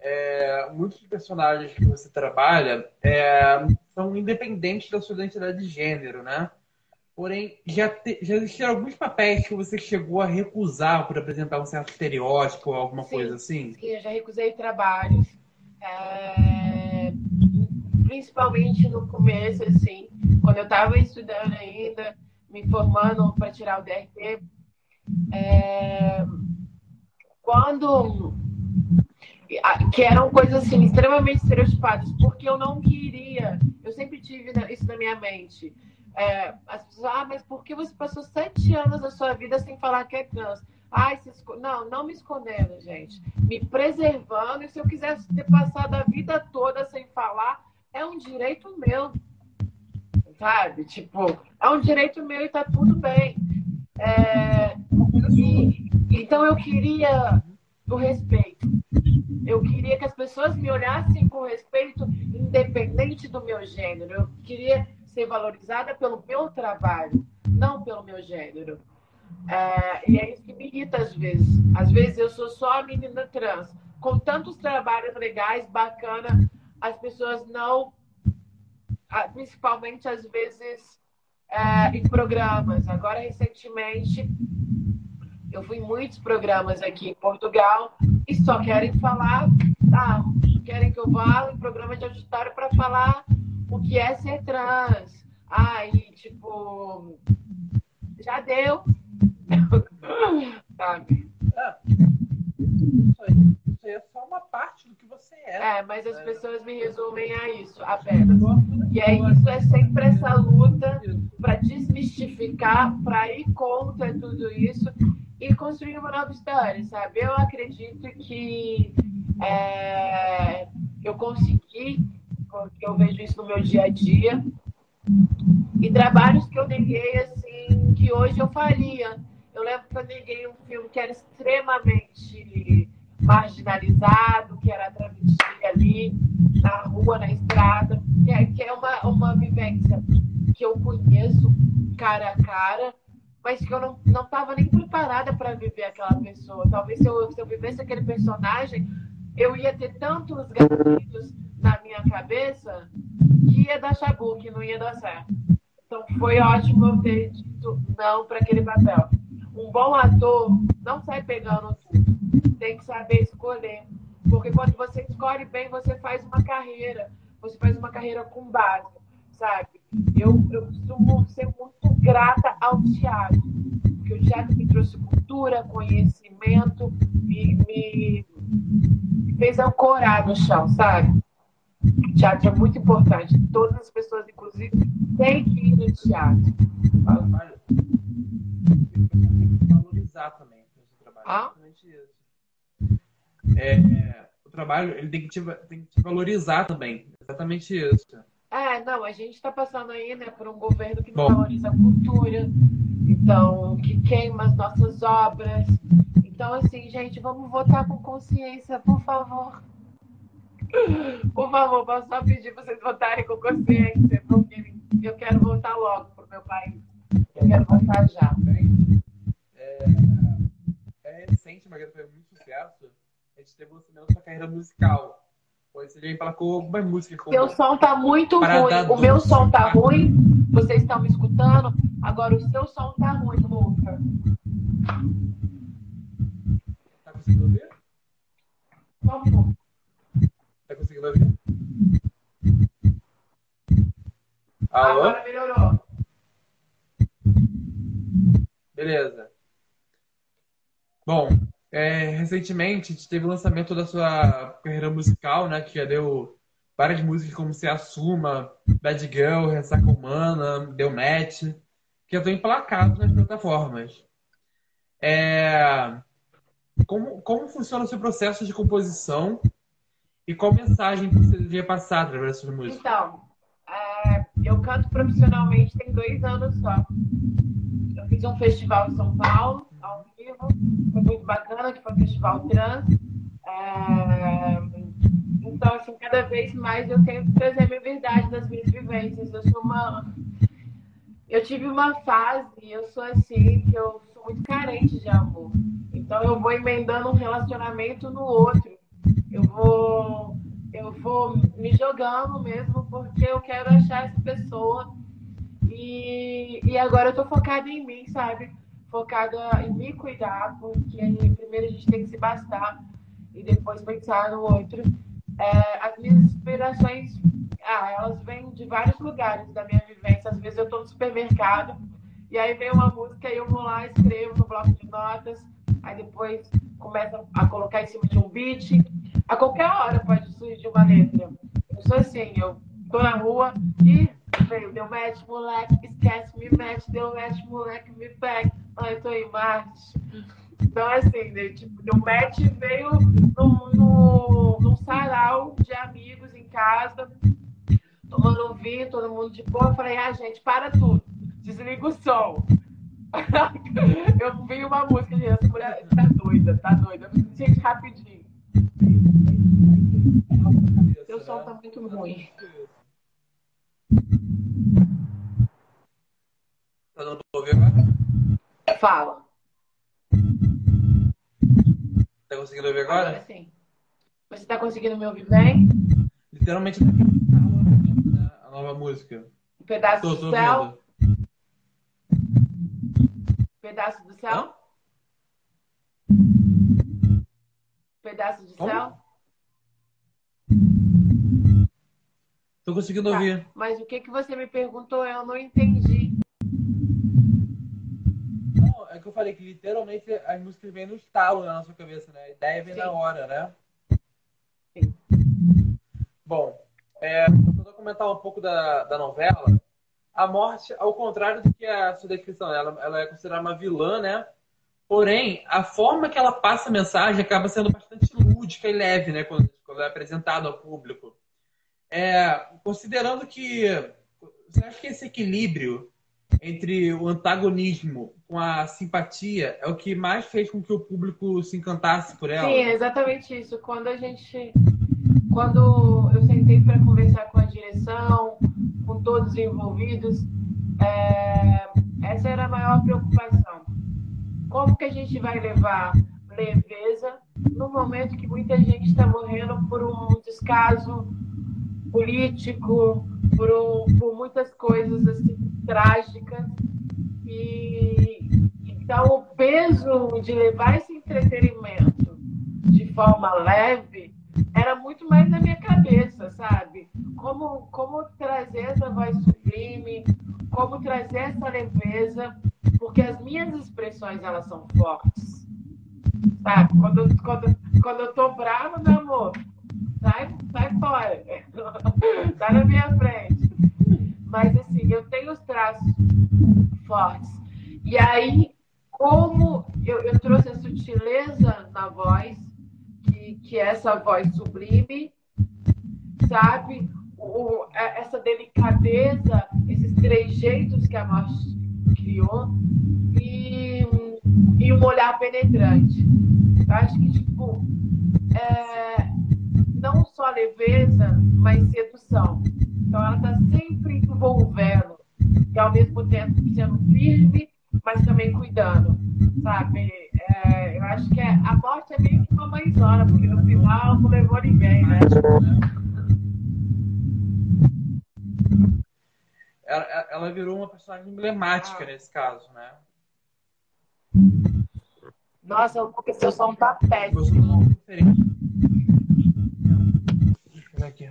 Speaker 1: é, muitos personagens que você trabalha é, são independentes da sua identidade de gênero, né? Porém, já, te, já existiram alguns papéis que você chegou a recusar por apresentar um certo estereótipo ou alguma
Speaker 2: sim,
Speaker 1: coisa assim?
Speaker 2: Sim, eu já recusei trabalhos. É, principalmente no começo, assim, quando eu estava estudando ainda, me formando para tirar o DRT. É, quando que eram coisas assim extremamente estereotipadas, porque eu não queria, eu sempre tive isso na minha mente. É, as pessoas, ah, mas por que você passou sete anos da sua vida sem falar que é trans? Ai. Não, não me escondendo, gente. Me preservando, e se eu quisesse ter passado a vida toda sem falar, é um direito meu. Sabe? Tipo, é um direito meu e tá tudo bem. É... E, então eu queria o respeito. Eu queria que as pessoas me olhassem com respeito, independente do meu gênero. Eu queria ser valorizada pelo meu trabalho, não pelo meu gênero. É, e é isso que me irrita às vezes. Às vezes eu sou só a menina trans, com tantos trabalhos legais, bacana, as pessoas não, principalmente às vezes é, em programas. Agora, recentemente, eu fui em muitos programas aqui em Portugal e só querem falar, ah, querem que eu vá em programa de auditório para falar o que é ser trans. Aí, tipo, já deu. Sabe?
Speaker 1: É. Isso aí é só uma parte do que você é.
Speaker 2: É, mas as é. pessoas me resumem a isso apenas. E é isso, é sempre essa luta para desmistificar, para ir contra tudo isso e construir uma nova história, sabe? Eu acredito que é, eu consegui porque eu vejo isso no meu dia a dia. E trabalhos que eu neguei, assim, que hoje eu faria. Eu lembro que eu neguei um filme que era extremamente marginalizado, que era travesti ali, na rua, na estrada, que é, que é uma, uma vivência que eu conheço cara a cara, mas que eu não estava nem preparada para viver aquela pessoa. Talvez se eu, se eu vivesse aquele personagem, eu ia ter tantos gatilhos na minha cabeça que ia dar chabu, que não ia dar certo. Então foi ótimo eu ter dito não para aquele papel. Um bom ator não sai pegando tudo. Tem que saber escolher. Porque quando você escolhe bem, você faz uma carreira. Você faz uma carreira com base, sabe? Eu, eu costumo ser muito grata ao teatro. Porque o teatro me trouxe cultura, conhecimento, me, me fez ancorar no chão, sabe? Teatro é muito importante. Todas as pessoas, inclusive, têm que ir no teatro.
Speaker 1: Tem que valorizar também o trabalho. Ah? É, o trabalho ele tem que, te, tem que te valorizar também. Exatamente isso.
Speaker 2: É, não, a gente está passando aí né, por um governo que não Bom. valoriza a cultura, então, que queima as nossas obras. Então, assim, gente, vamos votar com consciência, por favor. Por favor, posso só pedir para vocês votarem com consciência, porque eu quero voltar logo para o meu país. Eu quero voltar já.
Speaker 1: É, é recente, mas foi muito sucesso. A gente teve o lançamento da carreira musical. Pois você já emplacou algumas músicas.
Speaker 2: Como seu som tá muito ruim. O meu som tá ruim. Vocês estão me escutando? Agora o seu som tá ruim, Luca.
Speaker 1: Tá conseguindo ouvir? Tá conseguindo ouvir? Alô?
Speaker 2: Agora melhorou.
Speaker 1: Beleza. Bom, é, recentemente a gente teve o lançamento da sua carreira musical, né? Que já deu várias músicas como Se Assuma, Bad Girl, Ressaca Humana, Deu Match, que já estão emplacados nas plataformas. É, como, como funciona o seu processo de composição e qual mensagem você devia passar através dessas músicas?
Speaker 2: Então, é, eu canto profissionalmente tem dois anos só. Eu fiz um festival em São Paulo, ao vivo, foi muito bacana, que foi um festival trans. É... Então, assim, cada vez mais eu tento trazer a minha verdade das minhas vivências. Eu sou uma. Eu tive uma fase, eu sou assim, que eu sou muito carente de amor. Então eu vou emendando um relacionamento no outro. Eu vou, eu vou me jogando mesmo porque eu quero achar essa pessoa. E, e agora eu tô focada em mim, sabe? Focada em me cuidar, porque primeiro a gente tem que se bastar e depois pensar no outro. É, as minhas inspirações, ah, elas vêm de vários lugares da minha vivência. Às vezes eu estou no supermercado e aí vem uma música e eu vou lá, escrevo no bloco de notas, aí depois começo a colocar em cima de um beat. A qualquer hora pode surgir uma letra. Eu sou assim, eu tô na rua e veio, deu match, moleque, esquece, me mete, deu match, moleque, me pega. Ai, tô em Marte. Então, assim, né, tipo, o match veio no, no, num sarau de amigos em casa, tomando um vinho, todo mundo de boa. Eu falei, ah, gente, para tudo, desliga o som. eu vi uma música, gente, essa mulher tá doida, tá doida. Gente, rapidinho. Seu som tá muito ruim.
Speaker 1: Tá dando pra ouvir agora?
Speaker 2: Fala.
Speaker 1: Tá conseguindo ouvir agora?
Speaker 2: Agora sim. Você tá conseguindo me ouvir bem?
Speaker 1: Literalmente né, a nova música.
Speaker 2: Um pedaço
Speaker 1: Tô,
Speaker 2: do
Speaker 1: tô
Speaker 2: céu.
Speaker 1: ouvindo.
Speaker 2: Pedaço do céu. Pedaço de céu.
Speaker 1: Tô conseguindo
Speaker 2: Tá.
Speaker 1: ouvir.
Speaker 2: Mas o que, que você me perguntou, eu não entendi.
Speaker 1: Não, é que eu falei que literalmente as músicas vêm no estalo na nossa cabeça, né? A ideia vem
Speaker 2: Sim.
Speaker 1: na hora, né?
Speaker 2: Sim.
Speaker 1: Bom, é, tentando comentar um pouco da, da novela, a morte, ao contrário do que a sua descrição, ela, ela é considerada uma vilã, né? Porém, a forma que ela passa a mensagem acaba sendo bastante lúdica e leve, né? Quando, quando é apresentado ao público. É, considerando que você acha que esse equilíbrio entre o antagonismo com a simpatia é o que mais fez com que o público se encantasse por ela?
Speaker 2: Sim, é exatamente isso. Quando a gente. Quando eu sentei para conversar com a direção, com todos os envolvidos, é, essa era a maior preocupação. Como que a gente vai levar leveza no momento que muita gente está morrendo por um descaso político, por, um- por muitas coisas assim, trágicas. E então o peso de levar esse entretenimento de forma leve era muito mais na minha cabeça, sabe? Como, como trazer essa voz sublime, como trazer essa leveza, porque as minhas expressões elas são fortes, sabe? Quando, quando, quando eu tô brava, meu amor, sai, sai fora, sai na minha frente. Mas assim, eu tenho os traços fortes. E aí, como eu, eu trouxe a sutileza na voz, que, que é essa voz sublime, sabe? O, é- essa delicadeza, esses trejeitos que a morte criou, e, e um olhar penetrante. Eu acho que, tipo, é, não só leveza, mas sedução. Então, ela está sempre envolvendo e, ao mesmo tempo, sendo firme, mas também cuidando, sabe? É, eu acho que é, a morte é meio que uma mãezona, porque no final não levou ninguém, né?
Speaker 1: Ela, ela virou uma personagem emblemática
Speaker 2: Ah.
Speaker 1: nesse caso, né?
Speaker 2: Nossa, porque seu som tá
Speaker 1: Eu
Speaker 2: péssimo.
Speaker 1: sou um pouco diferente. Deixa eu pegar aqui.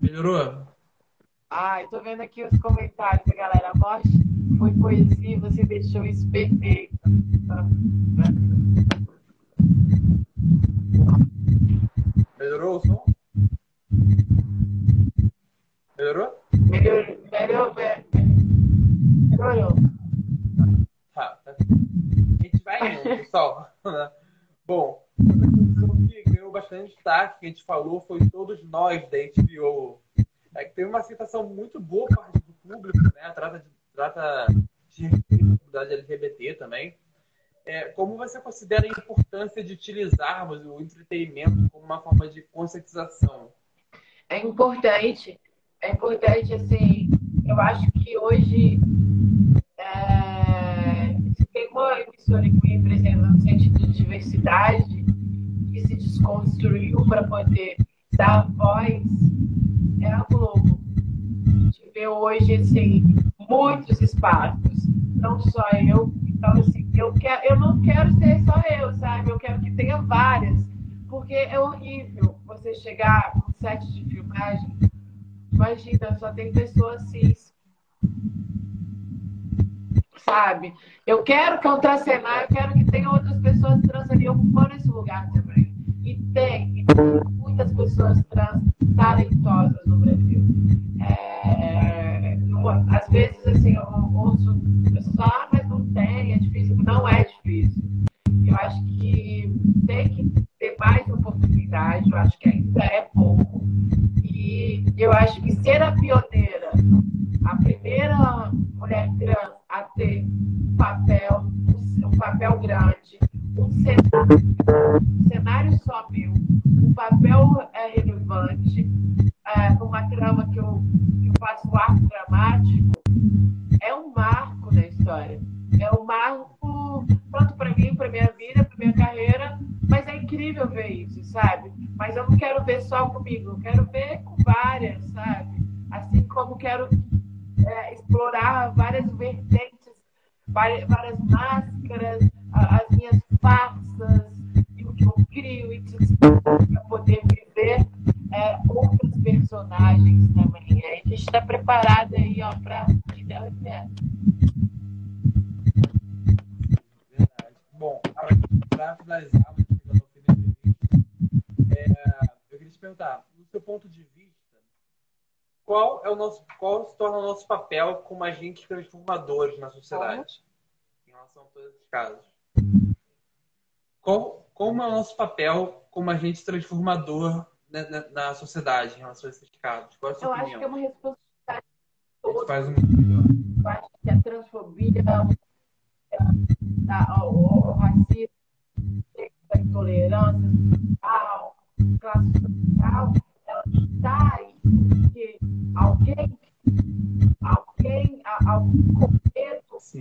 Speaker 1: Melhorou?
Speaker 2: Ai, tô vendo aqui os comentários da galera. A morte foi poesia, você deixou isso perfeito.
Speaker 1: Melhorou o som? Melhorou?
Speaker 2: Melhorou, melhorou, melhorou.
Speaker 1: Tá, tá. A gente vai indo, pessoal. Bom, uma questão que ganhou bastante destaque, que a gente falou, foi todos nós da HBO. É que teve uma aceitação muito boa por parte do público, né? Trata de, trata de comunidade LGBT também. É, como você considera a importância de utilizarmos o entretenimento como uma forma de conscientização?
Speaker 2: É importante, é importante, assim, eu acho que hoje é, se tem uma emissora que me representa no sentido de diversidade, que se desconstruiu para poder dar voz, é a Globo. A gente vê hoje, assim, muitos espaços, não só eu. Então, assim, eu, quero, eu não quero ser só eu, sabe? Eu quero que tenha várias. Porque é horrível você chegar no set de filmagem, imagina, só tem pessoas cis. Sabe? Eu quero contracenar, eu quero que tenha outras pessoas trans ali ocupando esse lugar também. E tem, e tem muitas pessoas trans talentosas no Brasil. É, às vezes, assim, eu ouço pessoas ah, mas não tem, é difícil. Não é difícil. Eu acho que tem que ter mais oportunidade, eu acho que ainda é pouco. Eu acho que ser a pioneira, a primeira mulher trans a ter um papel, um papel grande, um cenário, um cenário só meu, um papel é, relevante, é, uma trama que eu, que eu faço arco dramático, é um marco na história. É um marco, tanto para mim, para minha vida, para minha carreira, incrível ver isso, sabe? Mas eu não quero ver só comigo, eu quero ver com várias, sabe? Assim como quero é, explorar várias vertentes, várias, máscaras, as minhas farsas, e o que eu crio e para poder viver é, outros personagens também. A gente está preparado aí ó para
Speaker 1: Verdade. Bom, para finalizar, é, eu queria te perguntar, no seu ponto de vista, qual é o nosso, qual se torna o nosso papel como agentes transformadores na sociedade, em relação a todos esses casos? Qual, como é o nosso papel como agente transformador na, na, na sociedade em relação a esses casos? Qual é a sua
Speaker 2: eu
Speaker 1: opinião?
Speaker 2: acho que é uma responsabilidade.
Speaker 1: Faz um...
Speaker 2: Eu acho que a transfobia, o, racismo, a intolerância social, classe social, ela está aí porque alguém, alguém, algum começo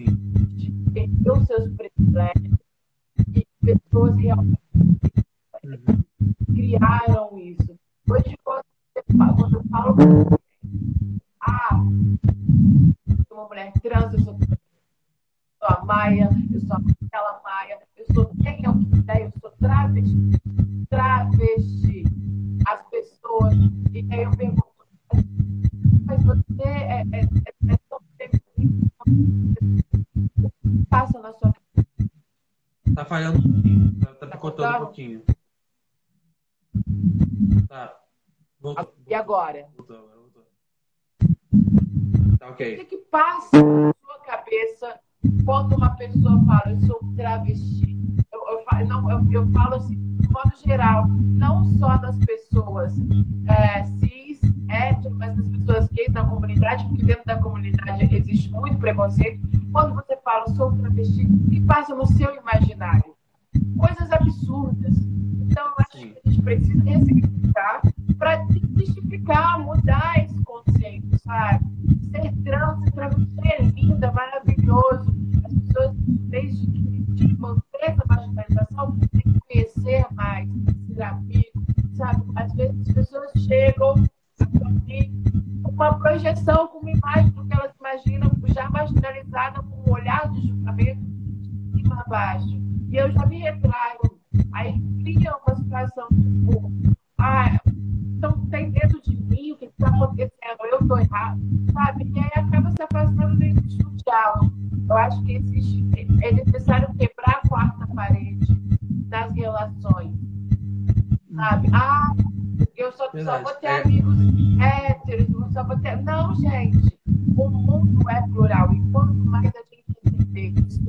Speaker 2: de perder os seus privilégios e pessoas realmente uhum. criaram isso. Hoje, quando eu falo, ah, sou uma mulher trans, eu sou, sou a Maia, eu sou aquela Maia, eu sou quem eu quiser, eu sou travesti, travesti. As pessoas, e aí eu pergunto, mas você é, é, é, é tão passa na sua
Speaker 1: Tá falhando um pouquinho, tá, tá picotando um pouquinho. Tá. Voltou, voltou.
Speaker 2: E agora?
Speaker 1: Voltou, voltou. Tá ok.
Speaker 2: O que, que passa na sua cabeça quando uma pessoa fala, eu sou travesti? Eu, eu, falo, não, eu, eu falo assim, de modo geral, não só das pessoas é, cis, hétero, mas das pessoas gays na comunidade, porque dentro da comunidade existe muito preconceito. Quando você fala, sou travesti, que passa no seu imaginário? Coisas absurdas. Então, eu acho que a gente precisa ressignificar para desmistificar, mudar esse conceito, sabe? Ser trans, travesti é linda, maravilhoso. As pessoas, desde que de manter essa marginalização, têm que conhecer mais, ser amigo, sabe? Às vezes as pessoas chegam uma projeção, com uma imagem do que elas imaginam, já marginalizada, com um olhar de julgamento de cima a baixo. E eu já me retraio Aí cria uma situação tipo, ah, então tem medo de mim, o que está acontecendo? Eu estou errado, sabe? E aí acaba se afastando desse diálogo. Eu acho que existe, é necessário quebrar a quarta parede nas relações, sabe? Ah, eu só, só vou ter amigos héteros, só vou ter. Não, gente, o mundo é plural e quanto mais a gente entender isso,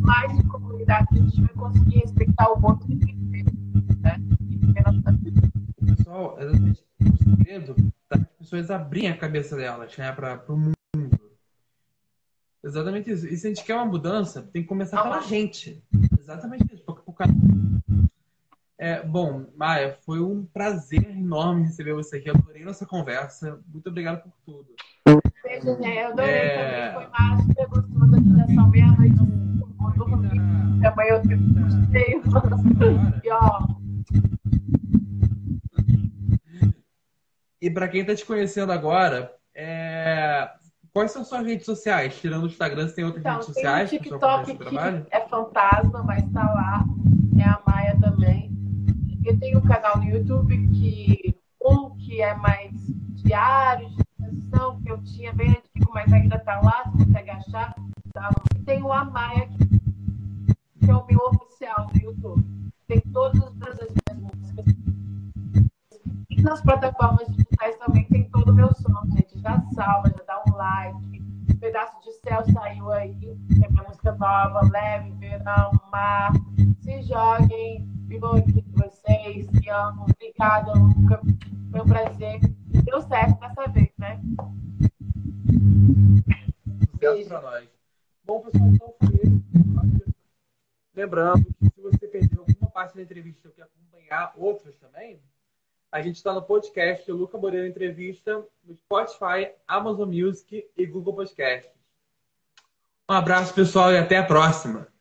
Speaker 2: mais em comunidade a gente vai conseguir respeitar o ponto de vista. Né?
Speaker 1: Pessoal, exatamente o segredo das pessoas abrirem a cabeça delas né, para o mundo. Exatamente isso. E se a gente quer uma mudança, tem que começar pela gente. Exatamente isso. Porque, porque... É, bom, Maia, foi um prazer enorme receber você aqui. Adorei nossa conversa. Muito obrigado por tudo.
Speaker 2: Beijo, né? Eu adorei é... também. Foi massa. Você gostou da direção meia-noite? Amanhã eu tenho. E ó.
Speaker 1: E para quem está te conhecendo agora, é... quais são suas redes sociais? Tirando o Instagram, você tem outras então, redes sociais?
Speaker 2: Tem o TikTok que é fantasma, mas está lá. É a Maia também. Tenho um canal no YouTube que um que é mais diário, de transição, que eu tinha bem antigo, mas ainda está lá, se consegue achar. Tá? E tem o Amaya, que é o meu oficial no YouTube. Tem todas as minhas músicas nas plataformas digitais também tem todo o meu som, gente. Já salva, já dá um like. Um pedaço de céu saiu aí, é minha música nova, leve, verão, mar. Se joguem, vivam aqui de vocês, se amo. Obrigada, Luca. Foi um prazer. Deu certo dessa vez, né?
Speaker 1: Sucesso pra nós. Bom, pessoal, então foi isso. Lembrando que se você perdeu alguma parte da entrevista ou quer acompanhar outras também, a gente está no podcast Luca Moreira Entrevista, no Spotify, Amazon Music e Google Podcast. Um abraço, pessoal, e até a próxima.